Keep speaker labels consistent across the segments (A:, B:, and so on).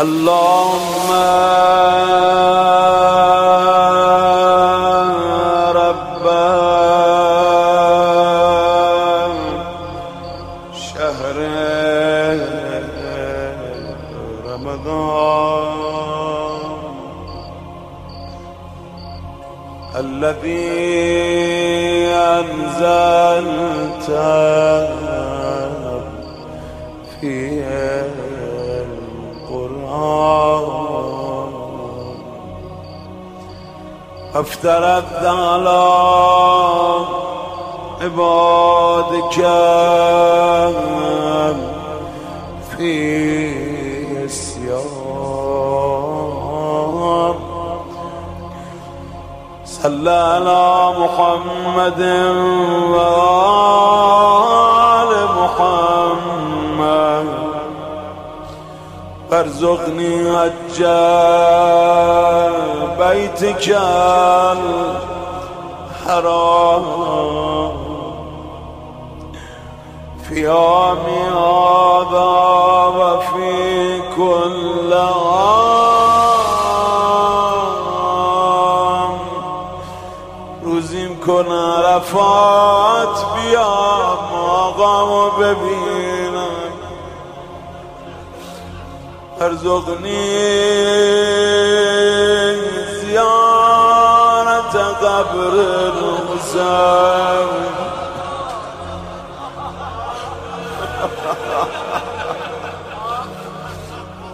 A: اللهم رب شهر رمضان الذي أنزلت افترت على عبادك في السيار صلى على محمد وآل محمد. وارزقني أجل بيتك الحرام في يوم هذا وفي كل عام. روزی کن عرفات بیام آقامو ببینم. ارزقنی قبر الحسين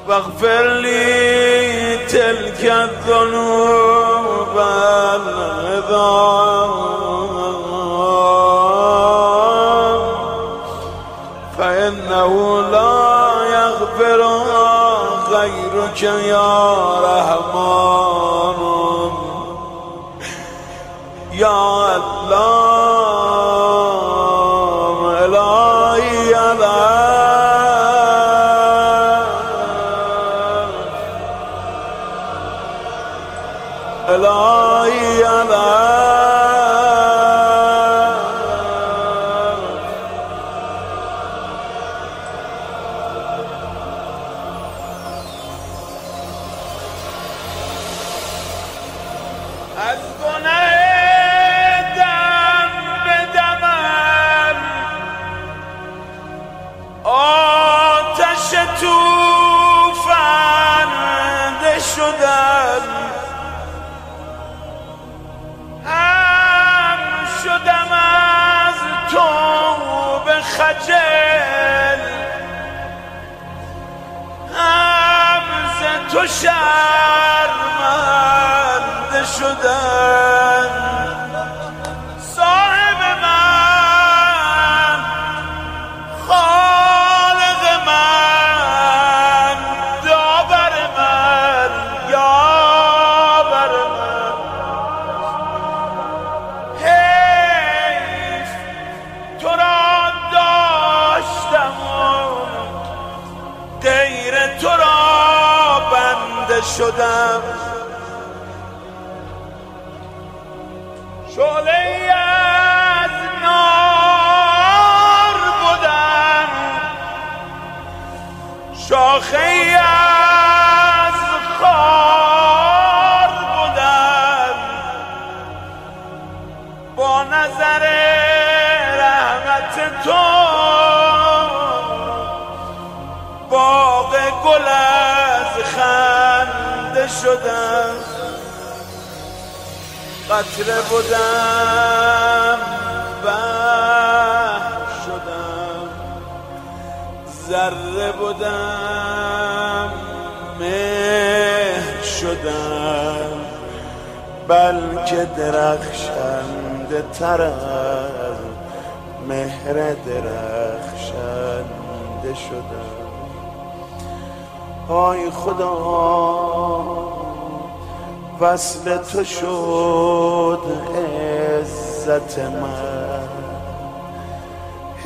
A: واغفر لي تلك الذنوب العظام. يا الله لا يا لا لا يا لا حسبنا خجل. هم ز تو شرمنده شدم شعله از نار بودم شاخه از خار بودم با نظر رحمت تو باغ گل از خنده شدم. قطره بودم بحر شدم. ذره بودم مهر شدم. بلکه درخشنده تر از مهر درخشنده شدم. آی خدا. وصل تو شد عزت من.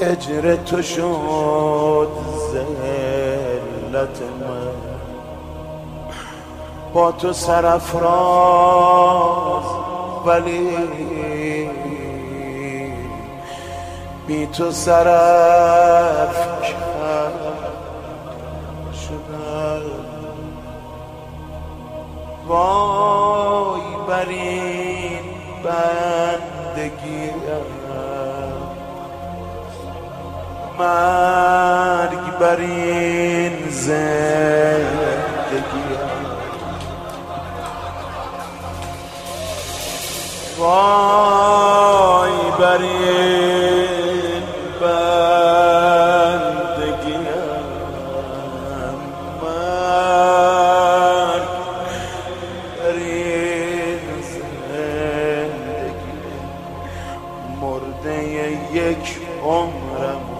A: هجر تو شد ذلت من. با تو سرفراز ولی بی تو سرف شدم. وای بر این بندگی مرگ بر این زندگی وای بر این یک عمرم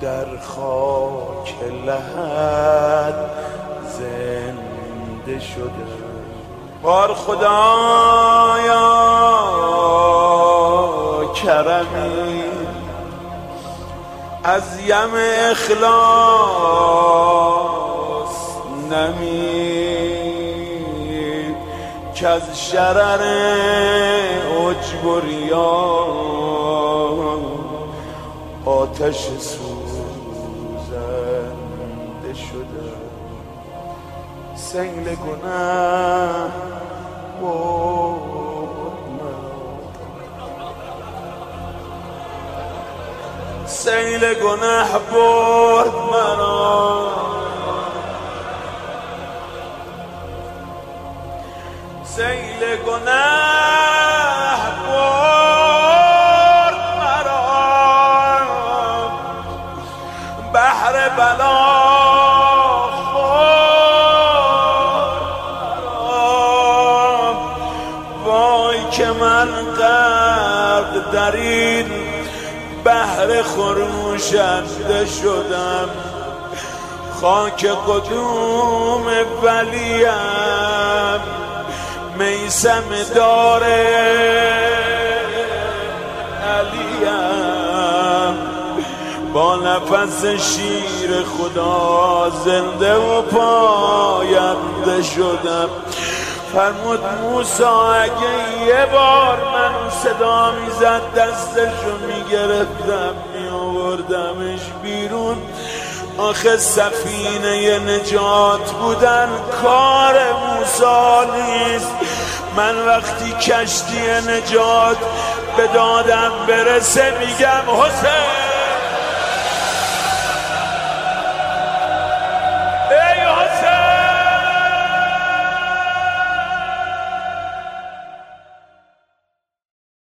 A: در خاک لحد زنده شده. بار خدایا کرمی از یم اخلاص نمی که از شرر ریا آتش سوزنده شده. سیل گناه سیل گناه برد مرا سیل گناه در این بحر خروشنده شدم. خاک قدوم ولیم میسم داره علیم. با نفس شیر خدا زنده و پاینده شدم. فرمود موسا اگه یه بار من صدا می‌زد دستشو می‌گرفتم میآوردمش بیرون. آخه سفینه نجات بودن کار موسا نیست. من وقتی کشتی نجات به دادم برسه میگم حسین!